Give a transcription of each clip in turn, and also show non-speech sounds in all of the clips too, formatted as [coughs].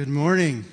good morning.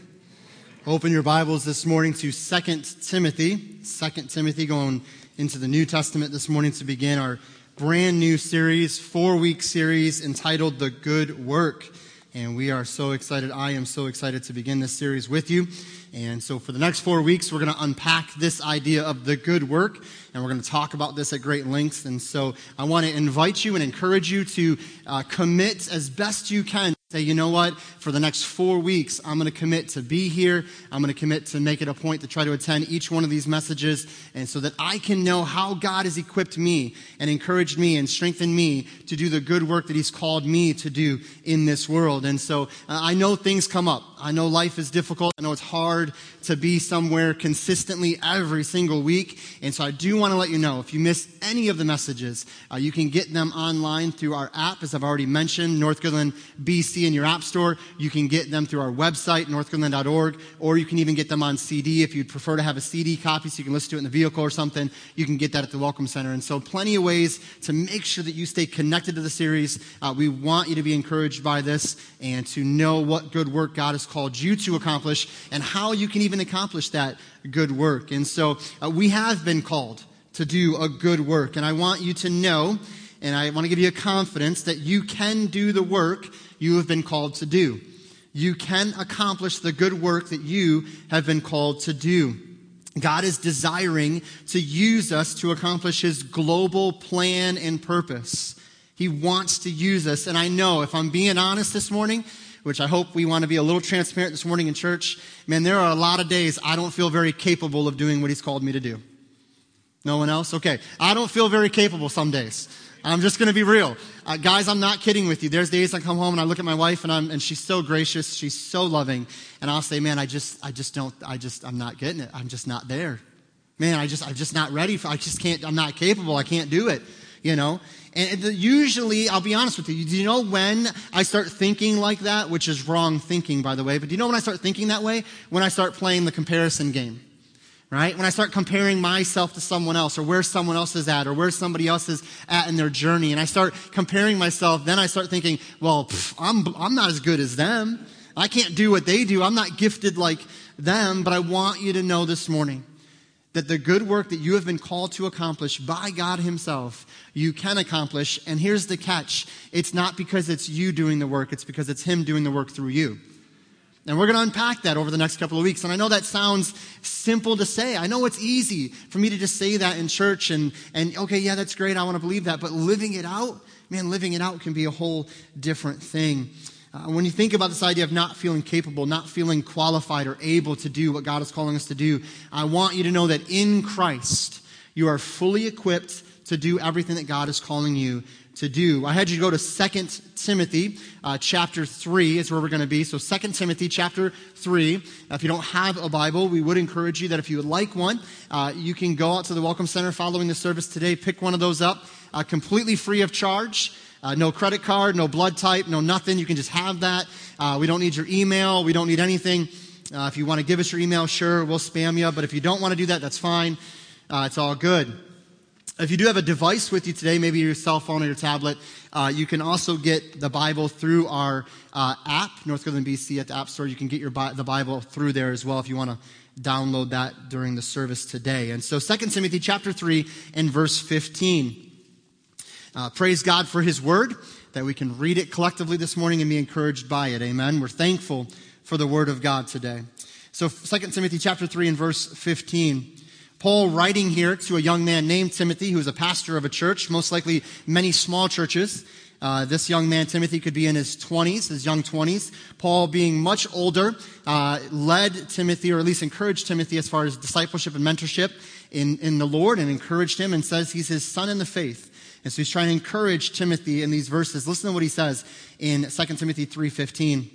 Open your Bibles this morning to 2 Timothy. 2 Timothy, going into the New Testament this morning to begin our brand new series, four week series entitled The Good Work. And we are so excited. I am so excited to begin this series with you. And so for the next four weeks, we're going to unpack this idea of the good work. And we're going to talk about this at great length. And so I want to invite you and encourage you to uh, commit as best you can Say, you know what? For the next four weeks, I'm going to commit to be here. I'm going to commit to make it a point to try to attend each one of these messages, and so that I can know how God has equipped me and encouraged me and strengthened me to do the good work that He's called me to do in this world. And so uh, I know things come up. I know life is difficult. I know it's hard to be somewhere consistently every single week. And so I do want to let you know if you miss any of the messages, uh, you can get them online through our app, as I've already mentioned, Northgoodland BC in your app store. You can get them through our website, northgoodland.org, or you can even get them on CD if you'd prefer to have a CD copy so you can listen to it in the vehicle or something. You can get that at the Welcome Center. And so, plenty of ways to make sure that you stay connected to the series. Uh, we want you to be encouraged by this and to know what good work God has called you to accomplish and how you can even accomplish that good work. And so, uh, we have been called to do a good work. And I want you to know and I want to give you a confidence that you can do the work you have been called to do. You can accomplish the good work that you have been called to do. God is desiring to use us to accomplish his global plan and purpose. He wants to use us. And I know if I'm being honest this morning, which I hope we want to be a little transparent this morning in church, man, there are a lot of days I don't feel very capable of doing what he's called me to do. No one else? Okay. I don't feel very capable some days. I'm just going to be real. Uh, guys, I'm not kidding with you. There's days I come home and I look at my wife and I'm, and she's so gracious. She's so loving. And I'll say, man, I just, I just don't, I just, I'm not getting it. I'm just not there. Man, I just, I'm just not ready for, I just can't, I'm not capable. I can't do it. You know? And usually, I'll be honest with you, do you know when I start thinking like that? Which is wrong thinking, by the way. But do you know when I start thinking that way? When I start playing the comparison game right? When I start comparing myself to someone else or where someone else is at or where somebody else is at in their journey and I start comparing myself, then I start thinking, well, pff, I'm, I'm not as good as them. I can't do what they do. I'm not gifted like them, but I want you to know this morning that the good work that you have been called to accomplish by God Himself, you can accomplish. And here's the catch. It's not because it's you doing the work, it's because it's Him doing the work through you. And we're going to unpack that over the next couple of weeks. And I know that sounds simple to say. I know it's easy for me to just say that in church and, and okay, yeah, that's great. I want to believe that. But living it out, man, living it out can be a whole different thing. Uh, when you think about this idea of not feeling capable, not feeling qualified or able to do what God is calling us to do, I want you to know that in Christ, you are fully equipped to do everything that God is calling you to do. I had you go to 2 Timothy uh, chapter 3 is where we're going to be. So 2 Timothy chapter 3. If you don't have a Bible, we would encourage you that if you would like one, uh, you can go out to the Welcome Center following the service today, pick one of those up, uh, completely free of charge. Uh, no credit card, no blood type, no nothing. You can just have that. Uh, we don't need your email. We don't need anything. Uh, if you want to give us your email, sure, we'll spam you. But if you don't want to do that, that's fine. it's all good. If you do have a device with you today, maybe your cell phone or your tablet, uh, you can also get the Bible through our uh, app, Northgoodland BC at the App Store. You can get your the Bible through there as well if you want to download that during the service today. And so 2 Timothy chapter 3 and verse 15. Uh, praise God for his word, that we can read it collectively this morning and be encouraged by it. Amen. We're thankful for the word of God today. So 2 Timothy chapter 3 and verse 15. Paul writing here to a young man named Timothy, who is a pastor of a church, most likely many small churches. Uh, this young man, Timothy, could be in his 20s, his young 20s. Paul, being much older, uh, led Timothy, or at least encouraged Timothy as far as discipleship and mentorship in, in the Lord, and encouraged him and says he's his son in the faith. And so he's trying to encourage Timothy in these verses. Listen to what he says in 2 Timothy 3.15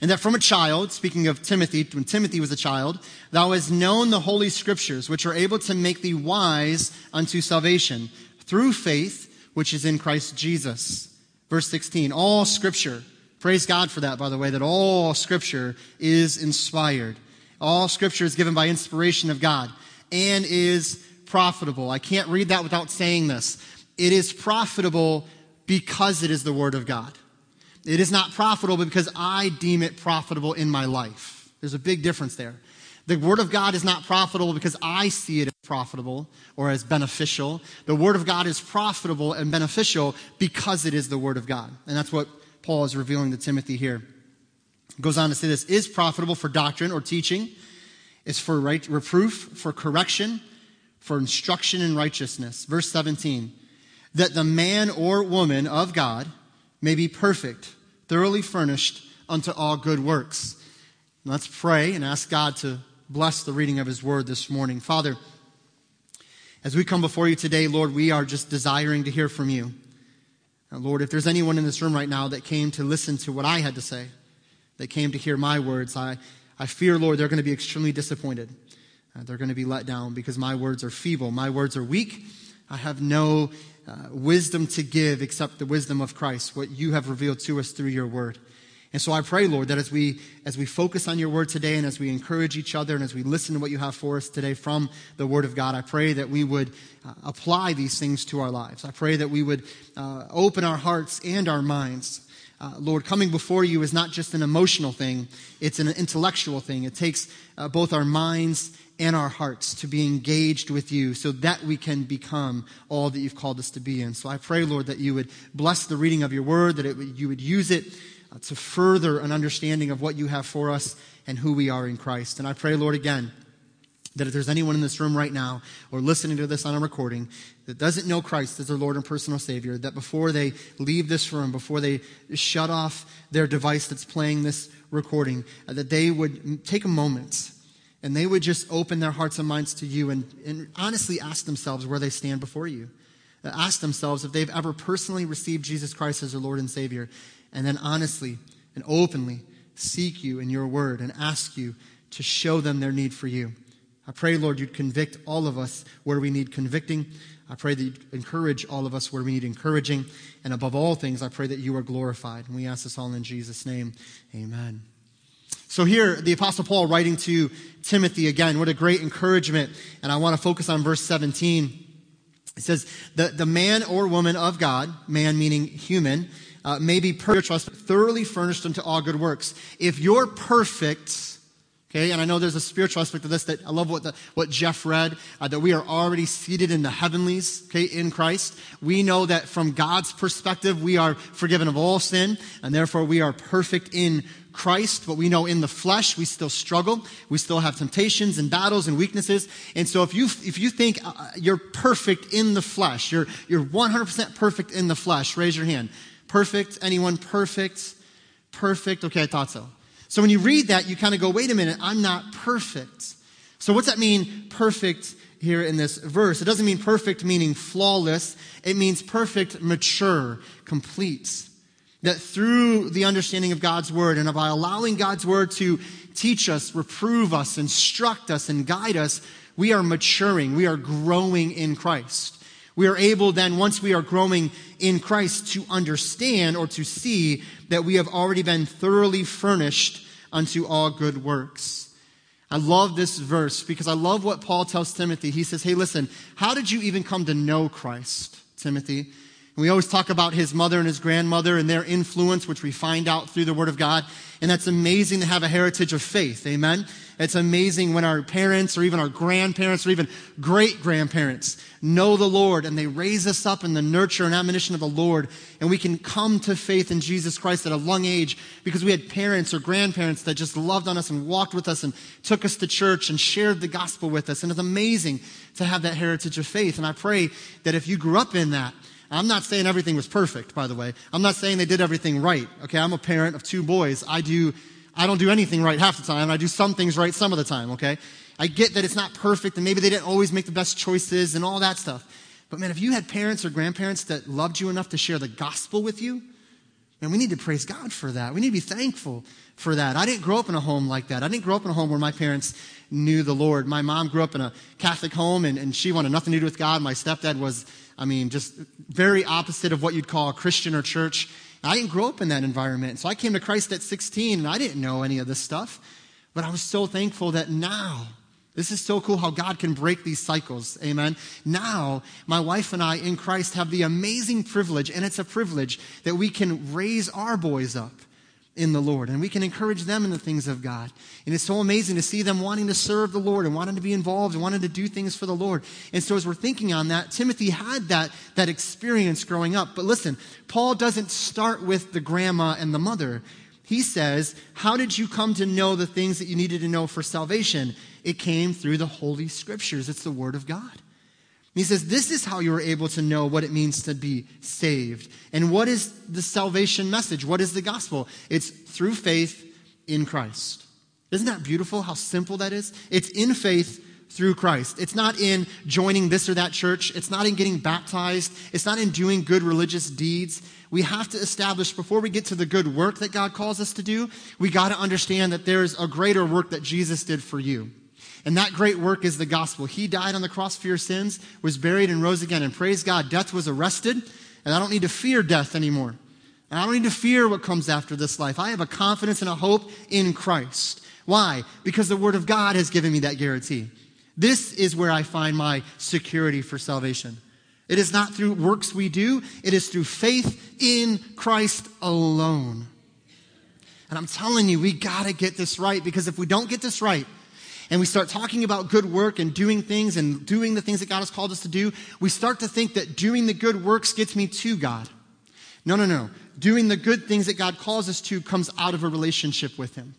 and that from a child, speaking of Timothy, when Timothy was a child, thou hast known the holy scriptures, which are able to make thee wise unto salvation through faith, which is in Christ Jesus. Verse 16, all scripture, praise God for that, by the way, that all scripture is inspired. All scripture is given by inspiration of God and is profitable. I can't read that without saying this. It is profitable because it is the word of God. It is not profitable because I deem it profitable in my life. There's a big difference there. The Word of God is not profitable because I see it as profitable or as beneficial. The Word of God is profitable and beneficial because it is the Word of God. And that's what Paul is revealing to Timothy here. goes on to say this is profitable for doctrine or teaching, is for right, reproof, for correction, for instruction in righteousness. Verse 17 that the man or woman of God may be perfect, thoroughly furnished unto all good works. Let's pray and ask God to bless the reading of his word this morning. Father, as we come before you today, Lord, we are just desiring to hear from you. Now, Lord, if there's anyone in this room right now that came to listen to what I had to say, that came to hear my words, I, I fear, Lord, they're going to be extremely disappointed. Uh, they're going to be let down because my words are feeble. My words are weak. I have no uh, wisdom to give except the wisdom of Christ, what you have revealed to us through your word. And so I pray, Lord, that as we, as we focus on your word today and as we encourage each other and as we listen to what you have for us today from the word of God, I pray that we would uh, apply these things to our lives. I pray that we would uh, open our hearts and our minds. Uh, Lord, coming before you is not just an emotional thing, it's an intellectual thing. It takes uh, both our minds and our hearts to be engaged with you so that we can become all that you've called us to be And So I pray, Lord, that you would bless the reading of your word, that you would use it uh, to further an understanding of what you have for us and who we are in Christ. And I pray, Lord, again, that if there's anyone in this room right now or listening to this on a recording that doesn't know Christ as their Lord and personal Savior, that before they leave this room, before they shut off their device that's playing this recording, uh, that they would take a moment and they would just open their hearts and minds to you and, and honestly ask themselves where they stand before you. Uh, ask themselves if they've ever personally received Jesus Christ as their Lord and Savior and then honestly and openly seek you in your word and ask you to show them their need for you. I pray, Lord, you'd convict all of us where we need convicting. I pray that you'd encourage all of us where we need encouraging. And above all things, I pray that you are glorified. And we ask this all in Jesus' name. Amen. So here, the Apostle Paul writing to Timothy again. What a great encouragement. And I want to focus on verse 17. It says, the, the man or woman of God, man meaning human, uh, may be perfect, thoroughly furnished unto all good works. If you're perfect, okay, and I know there's a spiritual aspect to this that I love what, the, what Jeff read, uh, that we are already seated in the heavenlies, okay, in Christ. We know that from God's perspective, we are forgiven of all sin, and therefore we are perfect in Christ, but we know in the flesh we still struggle. We still have temptations and battles and weaknesses. And so if you, if you think uh, you're perfect in the flesh, you're, you're 100% perfect in the flesh, raise your hand. Perfect? Anyone perfect? Perfect? Okay, I thought so. So when you read that, you kind of go, wait a minute, I'm not perfect. So what's that mean, perfect here in this verse? It doesn't mean perfect meaning flawless. It means perfect, mature, complete. That through the understanding of God's word and by allowing God's word to teach us, reprove us, instruct us, and guide us, we are maturing. We are growing in Christ. We are able then, once we are growing in Christ, to understand or to see that we have already been thoroughly furnished unto all good works. I love this verse because I love what Paul tells Timothy. He says, Hey, listen, how did you even come to know Christ, Timothy? And we always talk about his mother and his grandmother and their influence, which we find out through the Word of God. And that's amazing to have a heritage of faith. Amen. It's amazing when our parents or even our grandparents or even great grandparents know the Lord and they raise us up in the nurture and admonition of the Lord. And we can come to faith in Jesus Christ at a young age because we had parents or grandparents that just loved on us and walked with us and took us to church and shared the gospel with us. And it's amazing to have that heritage of faith. And I pray that if you grew up in that, I'm not saying everything was perfect, by the way. I'm not saying they did everything right. Okay, I'm a parent of two boys. I do, I don't do anything right half the time. I do some things right some of the time, okay? I get that it's not perfect and maybe they didn't always make the best choices and all that stuff. But man, if you had parents or grandparents that loved you enough to share the gospel with you, man, we need to praise God for that. We need to be thankful for that. I didn't grow up in a home like that. I didn't grow up in a home where my parents knew the Lord. My mom grew up in a Catholic home and, and she wanted nothing to do with God. My stepdad was I mean, just very opposite of what you'd call a Christian or church. I didn't grow up in that environment. So I came to Christ at 16 and I didn't know any of this stuff. But I was so thankful that now, This is so cool how God can break these cycles. Amen. Now, my wife and I in Christ have the amazing privilege, and it's a privilege that we can raise our boys up in the Lord and we can encourage them in the things of God. And it's so amazing to see them wanting to serve the Lord and wanting to be involved and wanting to do things for the Lord. And so as we're thinking on that, Timothy had that, that experience growing up. But listen, Paul doesn't start with the grandma and the mother. He says, How did you come to know the things that you needed to know for salvation? It came through the Holy Scriptures. It's the Word of God. He says, This is how you were able to know what it means to be saved. And what is the salvation message? What is the gospel? It's through faith in Christ. Isn't that beautiful how simple that is? It's in faith through Christ. It's not in joining this or that church. It's not in getting baptized. It's not in doing good religious deeds. We have to establish before we get to the good work that God calls us to do, we got to understand that there's a greater work that Jesus did for you. And that great work is the gospel. He died on the cross for your sins, was buried, and rose again. And praise God, death was arrested, and I don't need to fear death anymore. And I don't need to fear what comes after this life. I have a confidence and a hope in Christ. Why? Because the Word of God has given me that guarantee. This is where I find my security for salvation. It is not through works we do, it is through faith in Christ alone. And I'm telling you, we got to get this right because if we don't get this right, and we start talking about good work and doing things and doing the things that God has called us to do, we start to think that doing the good works gets me to God. No, no, no. Doing the good things that God calls us to comes out of a relationship with Him.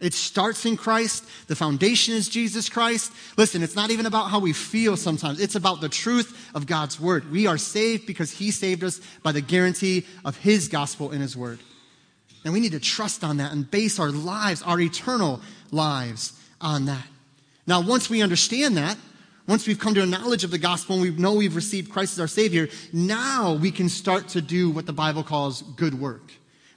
It starts in Christ. The foundation is Jesus Christ. Listen, it's not even about how we feel sometimes. It's about the truth of God's word. We are saved because he saved us by the guarantee of his gospel in his word. And we need to trust on that and base our lives, our eternal lives, on that. Now, once we understand that, once we've come to a knowledge of the gospel and we know we've received Christ as our Savior, now we can start to do what the Bible calls good work.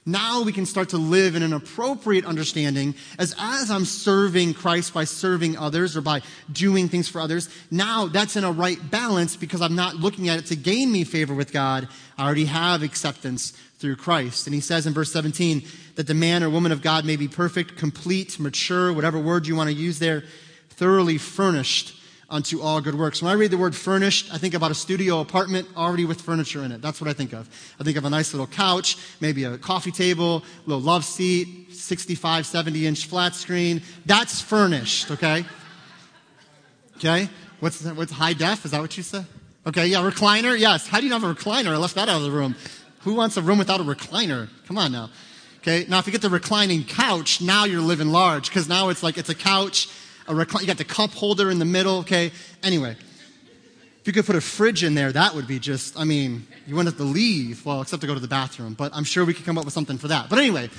Now we can start to live in an appropriate understanding as as I'm serving Christ by serving others or by doing things for others. Now that's in a right balance because I'm not looking at it to gain me favor with God. I already have acceptance through Christ. And he says in verse 17 that the man or woman of God may be perfect, complete, mature, whatever word you want to use there, thoroughly furnished unto all good works. When I read the word furnished, I think about a studio apartment already with furniture in it. That's what I think of. I think of a nice little couch, maybe a coffee table, a little love seat, 65, 70 inch flat screen. That's furnished, okay? Okay? What's, what's high def? Is that what you said? Okay, yeah, recliner? Yes. How do you not have a recliner? I left that out of the room. Who wants a room without a recliner? Come on now. Okay, now if you get the reclining couch, now you're living large because now it's like it's a couch, a recline, you got the cup holder in the middle. Okay, anyway, if you could put a fridge in there, that would be just, I mean, you wouldn't have to leave, well, except to go to the bathroom, but I'm sure we could come up with something for that. But anyway,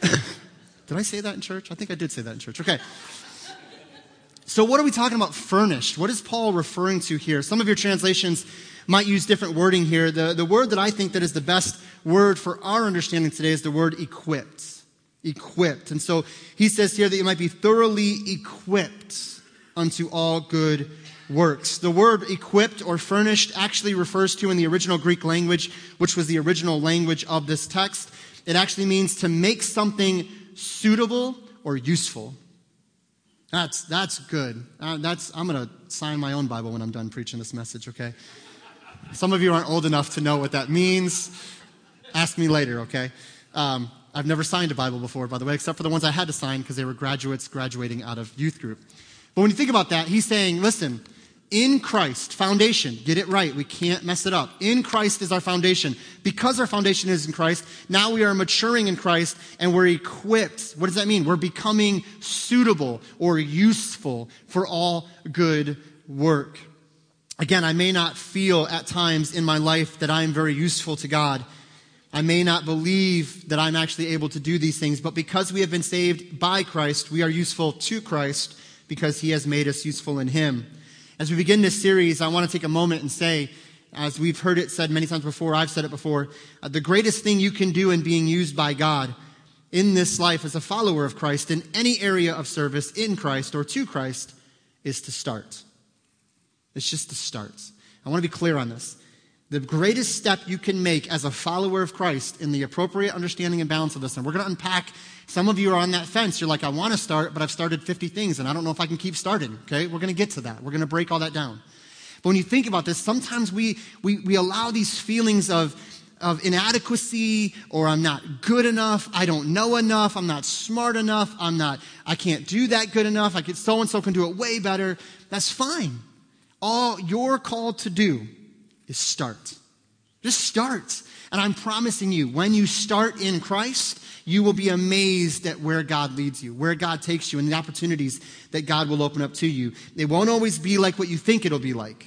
[laughs] did I say that in church? I think I did say that in church. Okay. So, what are we talking about furnished? What is Paul referring to here? Some of your translations might use different wording here. The, the word that I think that is the best word for our understanding today is the word equipped. Equipped. And so he says here that you might be thoroughly equipped unto all good works. The word equipped or furnished actually refers to in the original Greek language, which was the original language of this text. It actually means to make something suitable or useful. That's, that's good. Uh, that's, I'm going to sign my own Bible when I'm done preaching this message, okay? Some of you aren't old enough to know what that means. Ask me later, okay? Um, I've never signed a Bible before, by the way, except for the ones I had to sign because they were graduates graduating out of youth group. But when you think about that, he's saying, listen, in Christ, foundation, get it right. We can't mess it up. In Christ is our foundation. Because our foundation is in Christ, now we are maturing in Christ and we're equipped. What does that mean? We're becoming suitable or useful for all good work. Again, I may not feel at times in my life that I am very useful to God. I may not believe that I'm actually able to do these things, but because we have been saved by Christ, we are useful to Christ because he has made us useful in him. As we begin this series, I want to take a moment and say, as we've heard it said many times before, I've said it before, uh, the greatest thing you can do in being used by God in this life as a follower of Christ in any area of service in Christ or to Christ is to start. It's just the starts. I want to be clear on this. The greatest step you can make as a follower of Christ in the appropriate understanding and balance of this, and we're going to unpack. Some of you are on that fence. You're like, I want to start, but I've started 50 things, and I don't know if I can keep starting. Okay, we're going to get to that. We're going to break all that down. But when you think about this, sometimes we, we, we allow these feelings of, of inadequacy or I'm not good enough, I don't know enough, I'm not smart enough, I'm not, I can't do that good enough, I could, so and so can do it way better. That's fine. All you're called to do is start. Just start. And I'm promising you, when you start in Christ, you will be amazed at where God leads you, where God takes you, and the opportunities that God will open up to you. It won't always be like what you think it'll be like.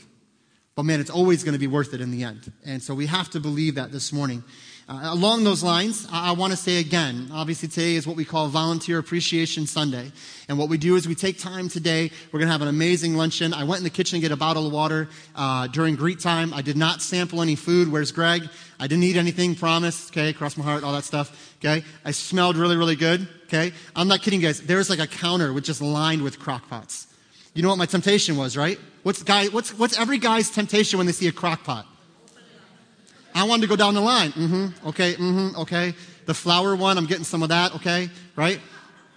But man, it's always going to be worth it in the end. And so we have to believe that this morning. Uh, along those lines, I, I want to say again, obviously today is what we call Volunteer Appreciation Sunday. And what we do is we take time today. We're going to have an amazing luncheon. I went in the kitchen to get a bottle of water uh, during greet time. I did not sample any food. Where's Greg? I didn't eat anything, promise. Okay, cross my heart, all that stuff. Okay, I smelled really, really good. Okay, I'm not kidding, guys. There's like a counter with just lined with crock pots. You know what my temptation was, right? What's, guy, what's, what's every guy's temptation when they see a crock pot? I wanted to go down the line. Mm-hmm. Okay. Mm-hmm. Okay. The flour one, I'm getting some of that. Okay. Right?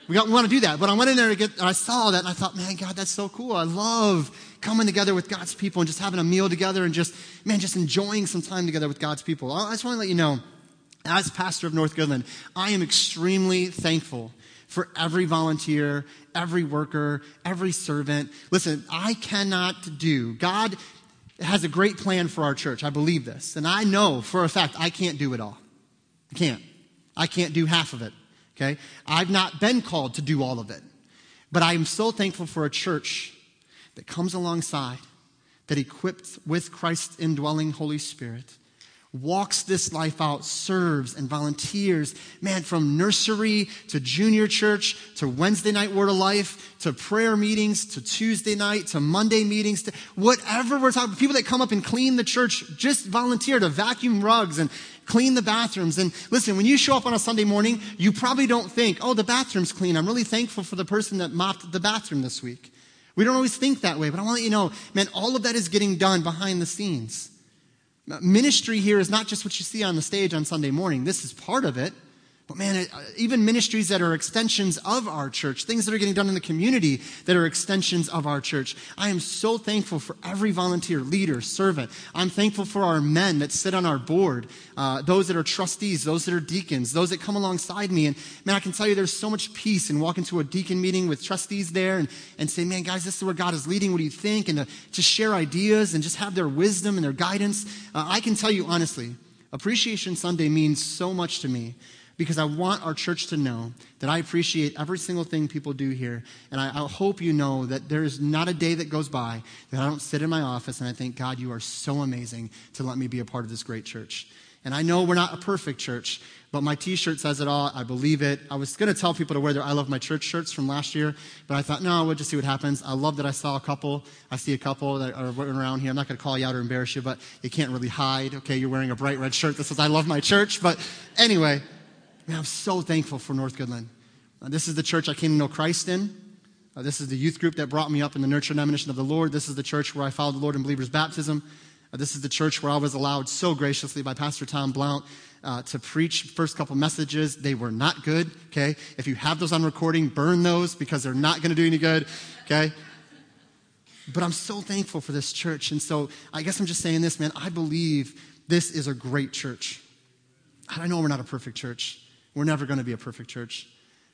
We, got, we want to do that. But I went in there to get, and I saw that and I thought, man, God, that's so cool. I love coming together with God's people and just having a meal together and just, man, just enjoying some time together with God's people. I just want to let you know, as pastor of North Goodland, I am extremely thankful for every volunteer, every worker, every servant. Listen, I cannot do. God has a great plan for our church. I believe this. And I know for a fact I can't do it all. I can't. I can't do half of it. Okay? I've not been called to do all of it. But I am so thankful for a church that comes alongside, that equipped with Christ's indwelling Holy Spirit, walks this life out, serves and volunteers, man, from nursery to junior church to Wednesday night Word of Life to prayer meetings to Tuesday night to Monday meetings to whatever we're talking, people that come up and clean the church, just volunteer to vacuum rugs and clean the bathrooms. And listen, when you show up on a Sunday morning, you probably don't think, oh, the bathroom's clean. I'm really thankful for the person that mopped the bathroom this week. We don't always think that way, but I want to let you know, man, all of that is getting done behind the scenes. Ministry here is not just what you see on the stage on Sunday morning. This is part of it. But man, uh, even ministries that are extensions of our church, things that are getting done in the community that are extensions of our church. I am so thankful for every volunteer, leader, servant. I'm thankful for our men that sit on our board, uh, those that are trustees, those that are deacons, those that come alongside me. And man, I can tell you there's so much peace in walking to a deacon meeting with trustees there and, and say, man, guys, this is where God is leading. What do you think? And to, to share ideas and just have their wisdom and their guidance. Uh, I can tell you honestly, Appreciation Sunday means so much to me because I want our church to know that I appreciate every single thing people do here. And I, I, hope you know that there is not a day that goes by that I don't sit in my office and I think, God, you are so amazing to let me be a part of this great church. And I know we're not a perfect church, but my t shirt says it all. I believe it. I was going to tell people to wear their I Love My Church shirts from last year, but I thought, no, we'll just see what happens. I love that I saw a couple. I see a couple that are around here. I'm not going to call you out or embarrass you, but you can't really hide. Okay, you're wearing a bright red shirt that says I Love My Church. But anyway, Man, I'm so thankful for North Goodland. Uh, this is the church I came to know Christ in. Uh, this is the youth group that brought me up in the nurture and admonition of the Lord. This is the church where I followed the Lord in believer's baptism. Uh, this is the church where I was allowed so graciously by Pastor Tom Blount uh, to preach first couple messages. They were not good, okay? If you have those on recording, burn those because they're not going to do any good, okay? But I'm so thankful for this church. And so I guess I'm just saying this, man. I believe this is a great church. I know we're not a perfect church. We're never going to be a perfect church.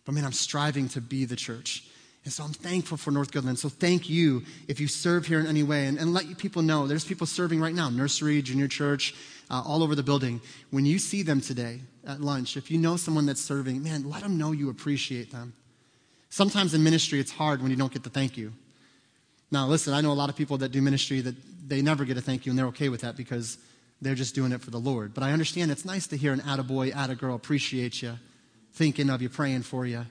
But man, I'm striving to be the church. And so I'm thankful for North Goodland. So thank you if you serve here in any way and, and let people know. There's people serving right now, nursery, junior church, uh, all over the building. When you see them today at lunch, if you know someone that's serving, man, let them know you appreciate them. Sometimes in ministry, it's hard when you don't get the thank you. Now, listen, I know a lot of people that do ministry that they never get a thank you and they're okay with that because they're just doing it for the Lord. But I understand it's nice to hear an attaboy, attagirl appreciate you, thinking of you, praying for you,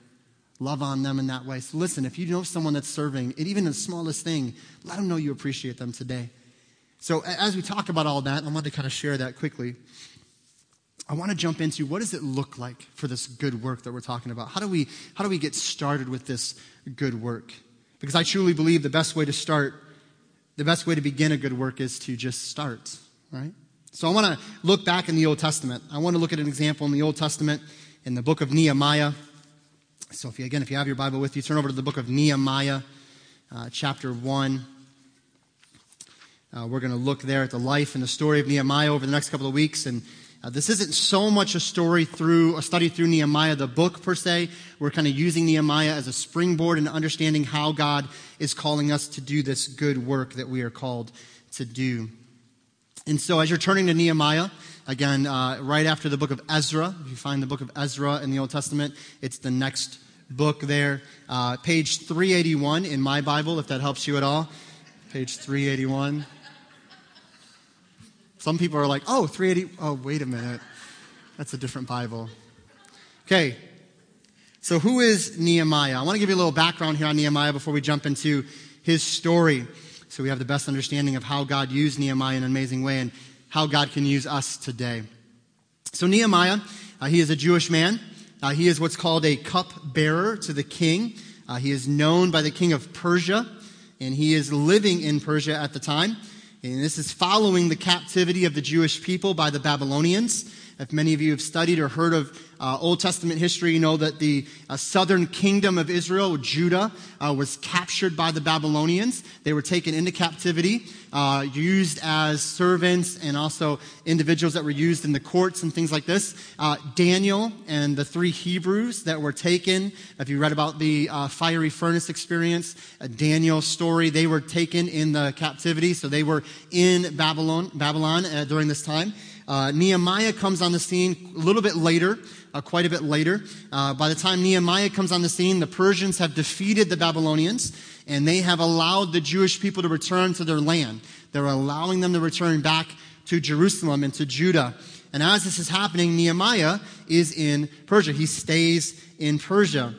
love on them in that way. So listen, if you know someone that's serving, and even the smallest thing, let them know you appreciate them today. So as we talk about all that, I want to kind of share that quickly. I want to jump into what does it look like for this good work that we're talking about? How do we, how do we get started with this good work? Because I truly believe the best way to start, the best way to begin a good work is to just start, right? So I want to look back in the Old Testament. I want to look at an example in the Old Testament in the book of Nehemiah. So if you, again, if you have your Bible with you, turn over to the book of Nehemiah, uh, chapter 1. Uh, we're going to look there at the life and the story of Nehemiah over the next couple of weeks. And uh, this isn't so much a story through, a study through Nehemiah, the book per se. We're kind of using Nehemiah as a springboard and understanding how God is calling us to do this good work that we are called to do. And so as you're turning to Nehemiah, again, uh, right after the book of Ezra, if you find the book of Ezra in the Old Testament, it's the next book there. Uh, page 381 in my Bible, if that helps you at all. Page 381. Some people are like, oh, 380. Oh, wait a minute. That's a different Bible. Okay. So, who is Nehemiah? I want to give you a little background here on Nehemiah before we jump into his story. So, we have the best understanding of how God used Nehemiah in an amazing way and how God can use us today. So, Nehemiah, uh, he is a Jewish man. Uh, he is what's called a cup bearer to the king. Uh, he is known by the king of Persia, and he is living in Persia at the time. And this is following the captivity of the Jewish people by the Babylonians. If many of you have studied or heard of uh, Old Testament history, you know that the uh, southern kingdom of Israel, Judah, uh, was captured by the Babylonians. They were taken into captivity, uh, used as servants, and also individuals that were used in the courts and things like this. Uh, Daniel and the three Hebrews that were taken, if you read about the uh, fiery furnace experience, Daniel's story, they were taken in the captivity, so they were in Babylon, Babylon during this time. Nehemiah comes on the scene a little bit later uh, quite a bit later. Uh, by the time Nehemiah comes on the scene, the Persians have defeated the Babylonians and they have allowed the Jewish people to return to their land. They're allowing them to return back to Jerusalem and to Judah. And as this is happening, Nehemiah is in Persia. He stays in Persia.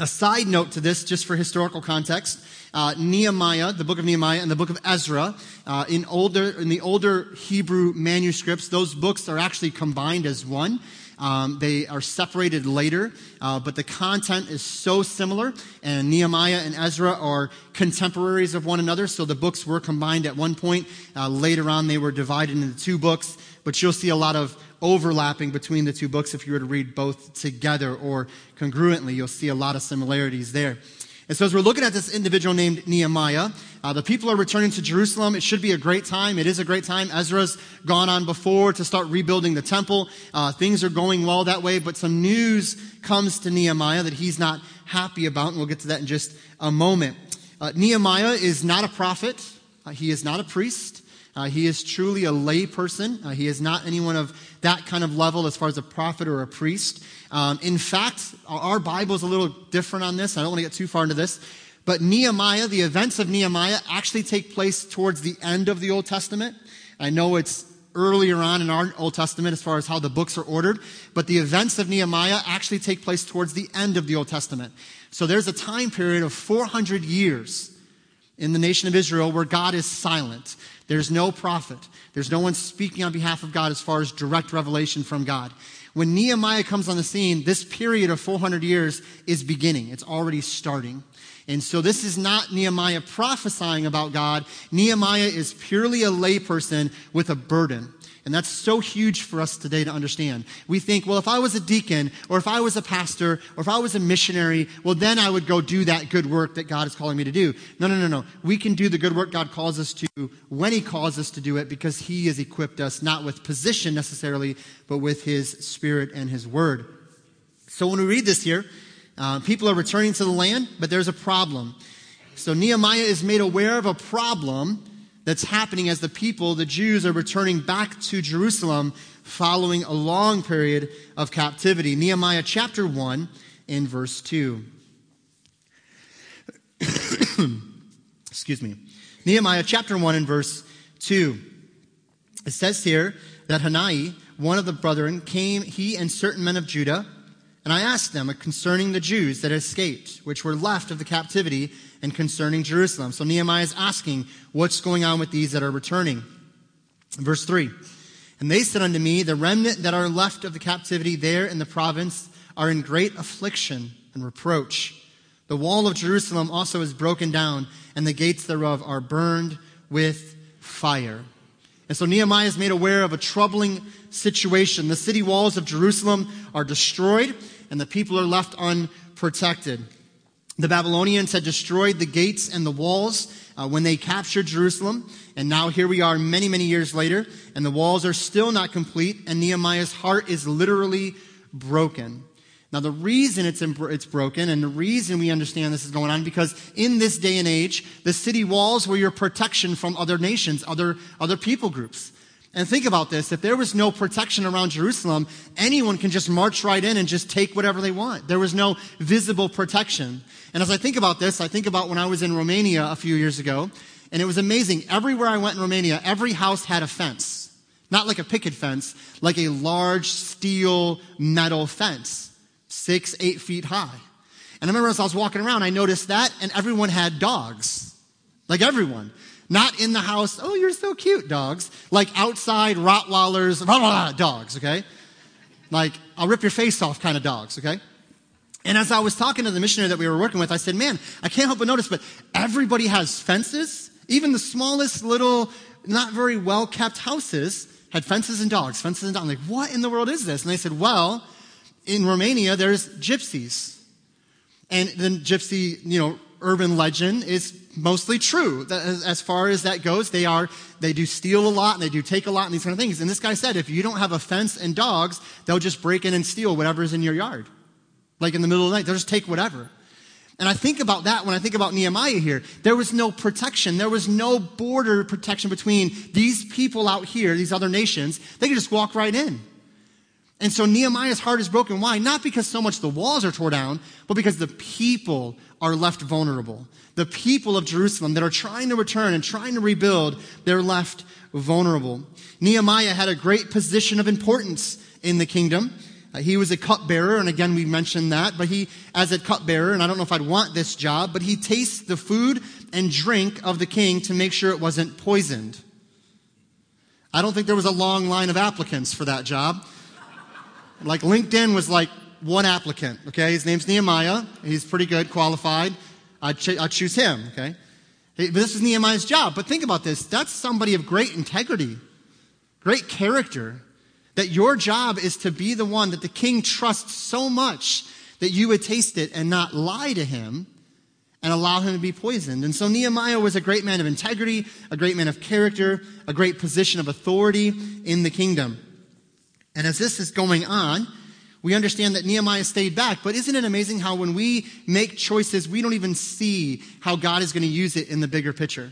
A side note to this, just for historical context, uh, Nehemiah, the book of Nehemiah, and the book of Ezra, uh, in older in the older Hebrew manuscripts, those books are actually combined as one. Um, they are separated later, uh, but the content is so similar. And Nehemiah and Ezra are contemporaries of one another, so the books were combined at one point. Uh, later on, they were divided into two books, but you'll see a lot of overlapping between the two books if you were to read both together or congruently. You'll see a lot of similarities there. And so as we're looking at this individual named Nehemiah, uh, the people are returning to Jerusalem. It should be a great time. It is a great time. Ezra's gone on before to start rebuilding the temple. Uh, things are going well that way, but some news comes to Nehemiah that he's not happy about, and we'll get to that in just a moment. Uh, Nehemiah is not a prophet. Uh, he is not a priest. Uh, he is truly a lay person. Uh, he is not anyone of that kind of level as far as a prophet or a priest. Um, in fact, our Bible is a little different on this. I don't want to get too far into this. But Nehemiah, the events of Nehemiah actually take place towards the end of the Old Testament. I know it's earlier on in our Old Testament as far as how the books are ordered, but the events of Nehemiah actually take place towards the end of the Old Testament. So there's a time period of 400 years in the nation of Israel where God is silent. There's no prophet. There's no one speaking on behalf of God as far as direct revelation from God. When Nehemiah comes on the scene, this period of 400 years is beginning. It's already starting. And so this is not Nehemiah prophesying about God. Nehemiah is purely a layperson with a burden. And that's so huge for us today to understand. We think, well, if I was a deacon, or if I was a pastor, or if I was a missionary, well, then I would go do that good work that God is calling me to do. No, no, no, no. We can do the good work God calls us to when He calls us to do it because He has equipped us, not with position necessarily, but with His Spirit and His Word. So when we read this here, uh, people are returning to the land, but there's a problem. So Nehemiah is made aware of a problem that's happening as the people, the Jews, are returning back to Jerusalem following a long period of captivity. Nehemiah chapter 1 in verse 2. [coughs] Excuse me. Nehemiah chapter 1 and verse 2. It says here that Hanani, one of the brethren, came, he and certain men of Judah, and I asked them concerning the Jews that escaped, which were left of the captivity, and concerning Jerusalem. So Nehemiah is asking, what's going on with these that are returning? Verse 3. And they said unto me, the remnant that are left of the captivity there in the province are in great affliction and reproach. The wall of Jerusalem also is broken down, and the gates thereof are burned with fire. And so Nehemiah is made aware of a troubling situation. The city walls of Jerusalem are destroyed, and the people are left unprotected. The Babylonians had destroyed the gates and the walls uh, when they captured Jerusalem. And now here we are many, many years later, and the walls are still not complete, and Nehemiah's heart is literally broken. Now, the reason it's, it's broken and the reason we understand this is going on because in this day and age, the city walls were your protection from other nations, other, other people groups. And think about this. If there was no protection around Jerusalem, anyone can just march right in and just take whatever they want. There was no visible protection. And as I think about this, I think about when I was in Romania a few years ago, and it was amazing. Everywhere I went in Romania, every house had a fence. Not like a picket fence, like a large steel metal fence six, eight feet high. And I remember as I was walking around, I noticed that, and everyone had dogs. Like everyone. Not in the house, oh, you're so cute, dogs. Like outside Rottweilers, blah, blah, dogs, okay? Like, I'll rip your face off kind of dogs, okay? And as I was talking to the missionary that we were working with, I said, man, I can't help but notice, but everybody has fences. Even the smallest little, not very well kept houses had fences and dogs, fences and dogs. I'm like, what in the world is this? And they said, well, in Romania, there's gypsies. And the gypsy, you know, urban legend is mostly true. As far as that goes, they are, they do steal a lot and they do take a lot and these kind of things. And this guy said, if you don't have a fence and dogs, they'll just break in and steal whatever's in your yard. Like in the middle of the night, they'll just take whatever. And I think about that when I think about Nehemiah here. There was no protection. There was no border protection between these people out here, these other nations. They could just walk right in. And so Nehemiah's heart is broken. Why? Not because so much the walls are torn down, but because the people are left vulnerable. The people of Jerusalem that are trying to return and trying to rebuild, they're left vulnerable. Nehemiah had a great position of importance in the kingdom. Uh, he was a cupbearer, and again, we mentioned that, but he, as a cupbearer, and I don't know if I'd want this job, but he tastes the food and drink of the king to make sure it wasn't poisoned. I don't think there was a long line of applicants for that job. Like LinkedIn was like one applicant, okay? His name's Nehemiah. He's pretty good, qualified. Ch- I'd choose him, okay? But this is Nehemiah's job. But think about this. That's somebody of great integrity, great character. That your job is to be the one that the king trusts so much that you would taste it and not lie to him and allow him to be poisoned. And so Nehemiah was a great man of integrity, a great man of character, a great position of authority in the kingdom. And as this is going on, we understand that Nehemiah stayed back. But isn't it amazing how when we make choices, we don't even see how God is going to use it in the bigger picture?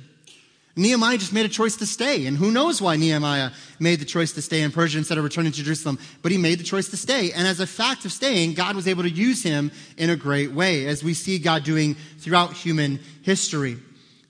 Nehemiah just made a choice to stay. And who knows why Nehemiah made the choice to stay in Persia instead of returning to Jerusalem. But he made the choice to stay. And as a fact of staying, God was able to use him in a great way, as we see God doing throughout human history.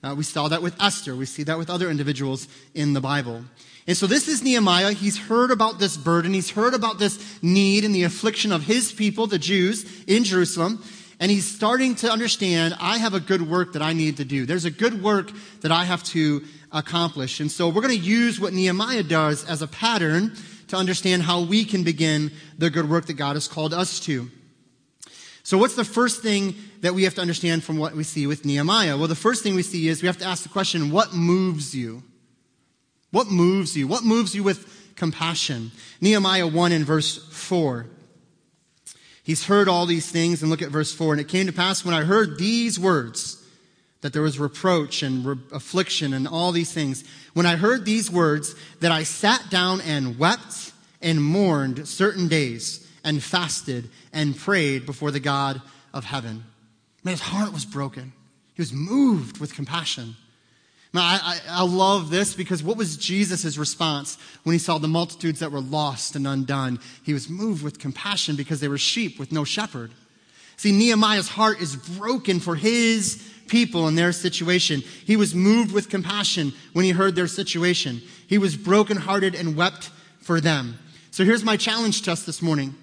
Uh, we saw that with Esther. We see that with other individuals in the Bible. And so this is Nehemiah. He's heard about this burden. He's heard about this need and the affliction of his people, the Jews in Jerusalem. And he's starting to understand, I have a good work that I need to do. There's a good work that I have to accomplish. And so we're going to use what Nehemiah does as a pattern to understand how we can begin the good work that God has called us to. So what's the first thing that we have to understand from what we see with Nehemiah? Well, the first thing we see is we have to ask the question, what moves you? What moves you? What moves you with compassion? Nehemiah 1 in verse 4. He's heard all these things, and look at verse 4. And it came to pass when I heard these words that there was reproach and re- affliction and all these things. When I heard these words, that I sat down and wept and mourned certain days and fasted and prayed before the God of heaven. Man, his heart was broken. He was moved with compassion. Now, I, I, I love this because what was Jesus' response when he saw the multitudes that were lost and undone? He was moved with compassion because they were sheep with no shepherd. See, Nehemiah's heart is broken for his people and their situation. He was moved with compassion when he heard their situation. He was brokenhearted and wept for them. So here's my challenge to us this morning.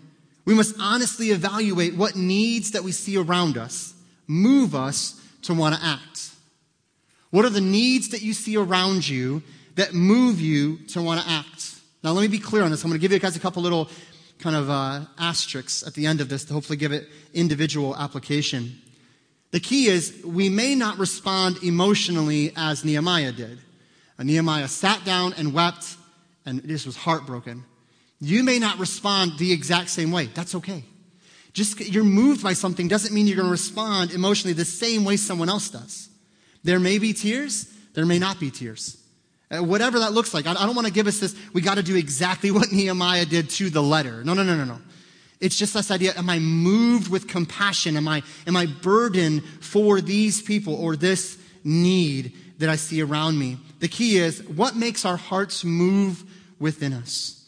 We must honestly evaluate what needs that we see around us move us to want to act. What are the needs that you see around you that move you to want to act? Now, let me be clear on this. I'm going to give you guys a couple little kind of uh, asterisks at the end of this to hopefully give it individual application. The key is we may not respond emotionally as Nehemiah did. And Nehemiah sat down and wept and just was heartbroken. You may not respond the exact same way. That's okay. Just you're moved by something doesn't mean you're going to respond emotionally the same way someone else does. There may be tears, there may not be tears. Uh, whatever that looks like. I, I don't want to give us this, we got to do exactly [laughs] what Nehemiah did to the letter. No, no, no, no, no. It's just this idea am I moved with compassion? Am I, am I burdened for these people or this need that I see around me? The key is what makes our hearts move within us?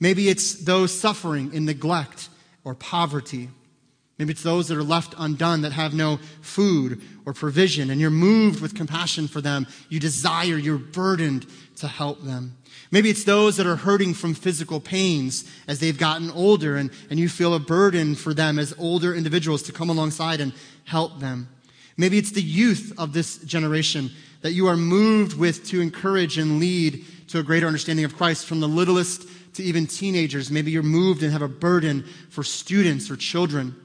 Maybe it's those suffering in neglect or poverty. Maybe it's those that are left undone that have no food or provision, and you're moved with compassion for them. You desire, you're burdened to help them. Maybe it's those that are hurting from physical pains as they've gotten older, and, and you feel a burden for them as older individuals to come alongside and help them. Maybe it's the youth of this generation that you are moved with to encourage and lead to a greater understanding of Christ from the littlest to even teenagers. Maybe you're moved and have a burden for students or children.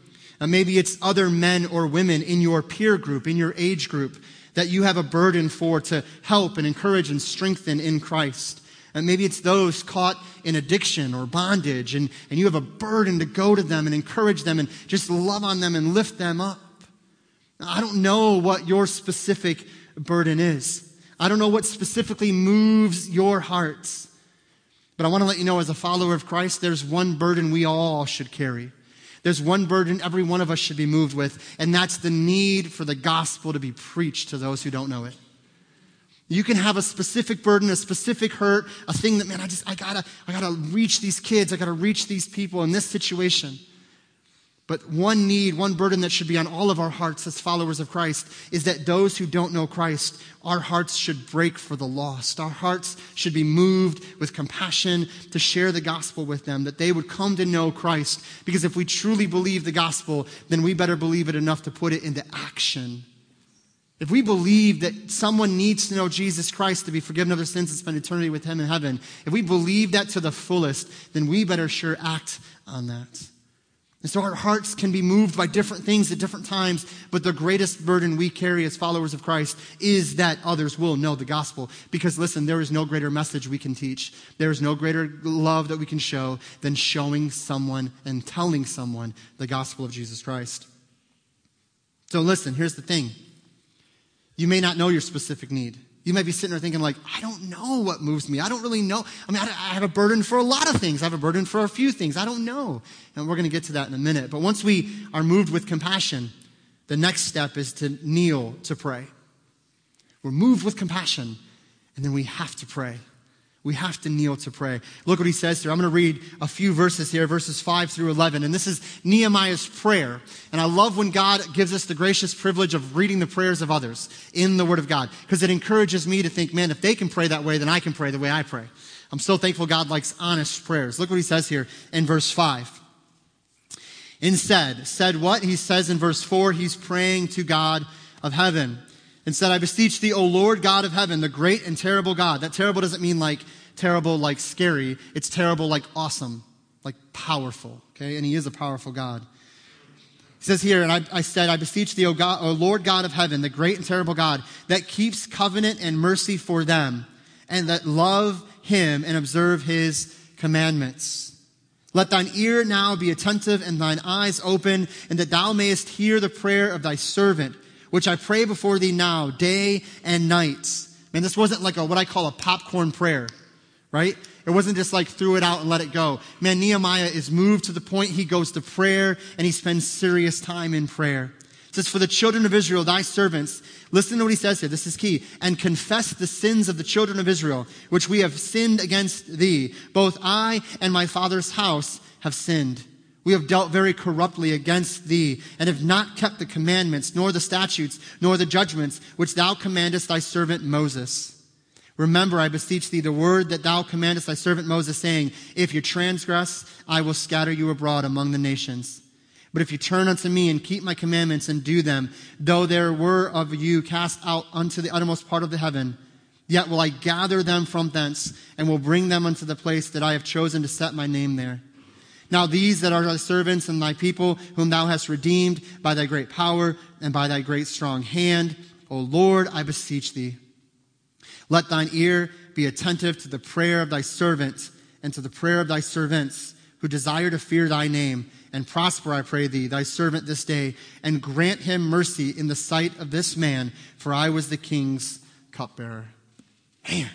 And maybe it's other men or women in your peer group, in your age group, that you have a burden for to help and encourage and strengthen in Christ. And maybe it's those caught in addiction or bondage, and, and you have a burden to go to them and encourage them and just love on them and lift them up. I don't know what your specific burden is. I don't know what specifically moves your hearts. But I want to let you know, as a follower of Christ, there's one burden we all should carry. There's one burden every one of us should be moved with, and that's the need for the gospel to be preached to those who don't know it. You can have a specific burden, a specific hurt, a thing that, man, I just, I gotta, I gotta reach these kids, I gotta reach these people in this situation. But one need, one burden that should be on all of our hearts as followers of Christ is that those who don't know Christ, our hearts should break for the lost. Our hearts should be moved with compassion to share the gospel with them, that they would come to know Christ. Because if we truly believe the gospel, then we better believe it enough to put it into action. If we believe that someone needs to know Jesus Christ to be forgiven of their sins and spend eternity with Him in heaven, if we believe that to the fullest, then we better sure act on that. And so our hearts can be moved by different things at different times, but the greatest burden we carry as followers of Christ is that others will know the gospel. Because listen, there is no greater message we can teach. There is no greater love that we can show than showing someone and telling someone the gospel of Jesus Christ. So listen, here's the thing. You may not know your specific need. You might be sitting there thinking, like, I don't know what moves me. I don't really know. I mean, I, have a burden for a lot of things. I have a burden for a few things. I don't know. And we're going to get to that in a minute. But once we are moved with compassion, the next step is to kneel to pray. We're moved with compassion, and then we have to pray. We have to kneel to pray. Look what he says here. I'm going to read a few verses here, verses 5 through 11. And this is Nehemiah's prayer. And I love when God gives us the gracious privilege of reading the prayers of others in the Word of God, because it encourages me to think, man, if they can pray that way, then I can pray the way I pray. I'm so thankful God likes honest prayers. Look what he says here in verse 5. Instead, said what? He says in verse 4, he's praying to God of heaven and said, I beseech thee, O Lord God of heaven, the great and terrible God. That terrible doesn't mean like terrible, like scary. It's terrible, like awesome, like powerful. Okay. And he is a powerful God. He says here, and I, I said, I beseech thee, o, God, o Lord God of heaven, the great and terrible God, that keeps covenant and mercy for them, and that love him and observe his commandments. Let thine ear now be attentive and thine eyes open, and that thou mayest hear the prayer of thy servant which I pray before thee now, day and night. Man, this wasn't like a, what I call a popcorn prayer, right? It wasn't just like threw it out and let it go. Man, Nehemiah is moved to the point he goes to prayer and he spends serious time in prayer. It says, for the children of Israel, thy servants, listen to what he says here. This is key. And confess the sins of the children of Israel, which we have sinned against thee. Both I and my father's house have sinned. We have dealt very corruptly against thee, and have not kept the commandments, nor the statutes, nor the judgments, which thou commandest thy servant Moses. Remember, I beseech thee, the word that thou commandest thy servant Moses, saying, If you transgress, I will scatter you abroad among the nations. But if you turn unto me and keep my commandments and do them, though there were of you cast out unto the uttermost part of the heaven, yet will I gather them from thence, and will bring them unto the place that I have chosen to set my name there. Now these that are thy servants and thy people, whom thou hast redeemed by thy great power and by thy great strong hand, O Lord, I beseech thee. Let thine ear be attentive to the prayer of thy servant and to the prayer of thy servants who desire to fear thy name and prosper, I pray thee, thy servant this day, and grant him mercy in the sight of this man, for I was the king's cupbearer. Man,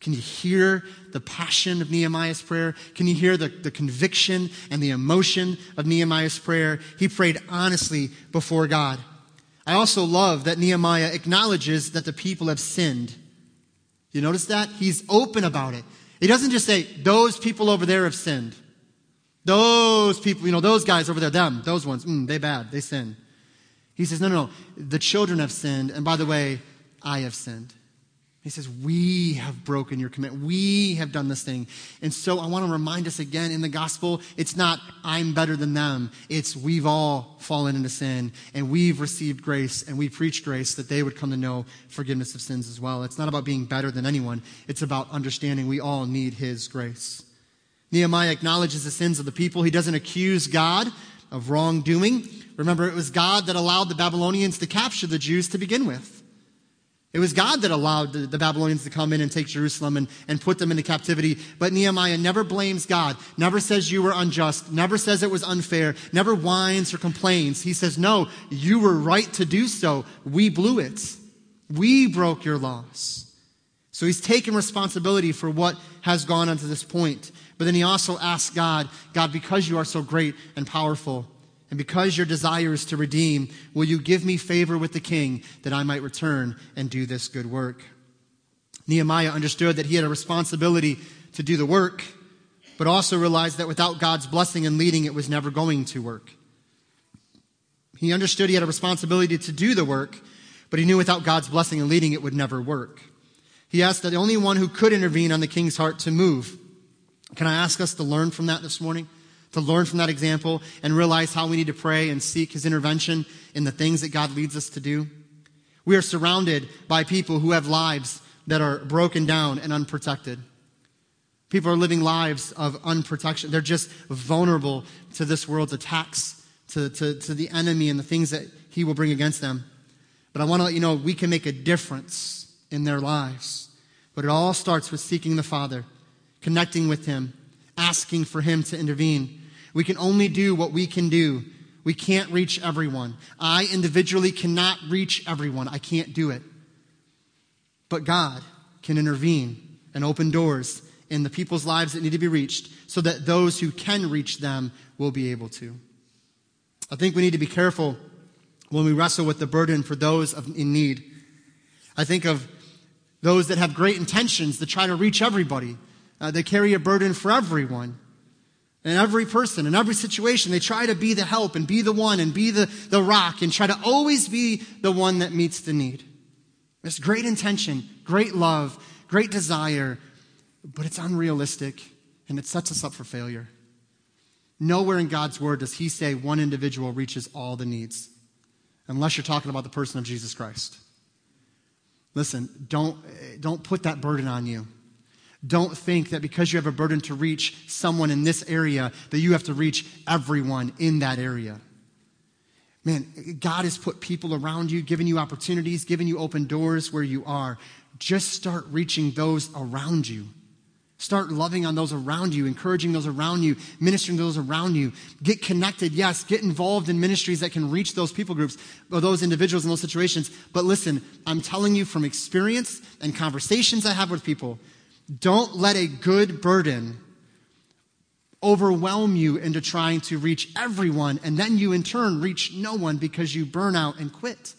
can you hear the passion of Nehemiah's prayer? Can you hear the, the conviction and the emotion of Nehemiah's prayer? He prayed honestly before God. I also love that Nehemiah acknowledges that the people have sinned. You notice that? He's open about it. He doesn't just say, those people over there have sinned. Those people, you know, those guys over there, them, those ones, mm, they bad, they sin. He says, no, no, no, the children have sinned, and by the way, I have sinned. He says, We have broken your commandment. We have done this thing. And so I want to remind us again in the gospel, it's not I'm better than them. It's we've all fallen into sin and we've received grace and we preach grace that they would come to know forgiveness of sins as well. It's not about being better than anyone, it's about understanding we all need His grace. Nehemiah acknowledges the sins of the people. He doesn't accuse God of wrongdoing. Remember, it was God that allowed the Babylonians to capture the Jews to begin with. It was God that allowed the, Babylonians to come in and take Jerusalem and, and put them into captivity. But Nehemiah never blames God, never says you were unjust, never says it was unfair, never whines or complains. He says, No, you were right to do so. We blew it. We broke your laws. So he's taken responsibility for what has gone on to this point. But then he also asks God, God, because you are so great and powerful, and because your desire is to redeem, will you give me favor with the king that I might return and do this good work? Nehemiah understood that he had a responsibility to do the work, but also realized that without God's blessing and leading, it was never going to work. He understood he had a responsibility to do the work, but he knew without God's blessing and leading, it would never work. He asked that the only one who could intervene on the king's heart to move. Can I ask us to learn from that this morning? To learn from that example and realize how we need to pray and seek his intervention in the things that God leads us to do. We are surrounded by people who have lives that are broken down and unprotected. People are living lives of unprotection. They're just vulnerable to this world's attacks, to, to, to the enemy and the things that he will bring against them. But I want to let you know we can make a difference in their lives. But it all starts with seeking the Father, connecting with him, asking for him to intervene. We can only do what we can do. We can't reach everyone. I individually cannot reach everyone. I can't do it. But God can intervene and open doors in the people's lives that need to be reached so that those who can reach them will be able to. I think we need to be careful when we wrestle with the burden for those in need. I think of those that have great intentions to try to reach everybody. Uh, they carry a burden for everyone. And every person, in every situation, they try to be the help and be the one and be the, the rock and try to always be the one that meets the need. There's great intention, great love, great desire, but it's unrealistic and it sets us up for failure. Nowhere in God's word does he say one individual reaches all the needs, unless you're talking about the person of Jesus Christ. Listen, don't, eh, don't put that burden on you. Don't think that because you have a burden to reach someone in this area, that you have to reach everyone in that area. Man, God has put people around you, given you opportunities, given you open doors where you are. Just start reaching those around you. Start loving on those around you, encouraging those around you, ministering to those around you. Get connected, yes. Get involved in ministries that can reach those people groups or those individuals in those situations. But listen, I'm telling you from experience and conversations I have with people, don't let a good burden overwhelm you into trying to reach everyone, and then you in turn reach no one because you burn out and quit.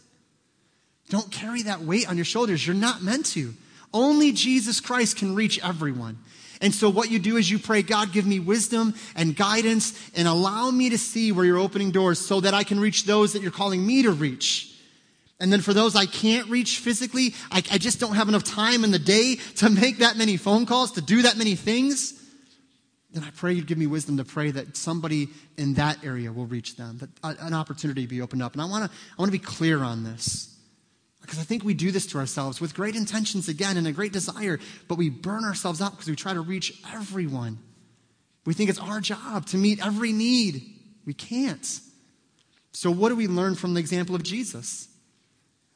Don't carry that weight on your shoulders. You're not meant to. Only Jesus Christ can reach everyone. And so, what you do is you pray, God, give me wisdom and guidance and allow me to see where you're opening doors so that I can reach those that you're calling me to reach. And then for those I can't reach physically, I, I, just don't have enough time in the day to make that many phone calls, to do that many things. Then I pray you'd give me wisdom to pray that somebody in that area will reach them, that an opportunity be opened up. And I want to I want to be clear on this. Because I think we do this to ourselves with great intentions again and a great desire, but we burn ourselves out because we try to reach everyone. We think it's our job to meet every need. We can't. So, what do we learn from the example of Jesus?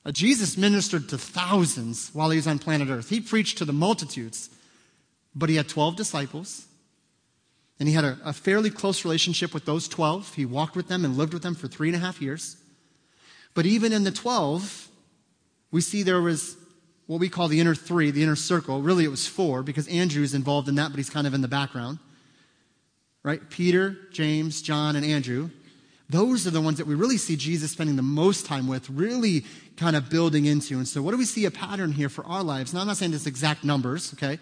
Uh, Jesus ministered to thousands while he was on planet Earth. He preached to the multitudes, but he had 12 disciples, and he had a, a fairly close relationship with those 12. He walked with them and lived with them for three and a half years. But even in the 12, we see there was what we call the inner three, the inner circle. Really, it was four because Andrew's involved in that, but he's kind of in the background. Right? Peter, James, John, and Andrew. Those are the ones that we really see Jesus spending the most time with, really kind of building into. And so, what do we see a pattern here for our lives? Now, I'm not saying this exact numbers, okay?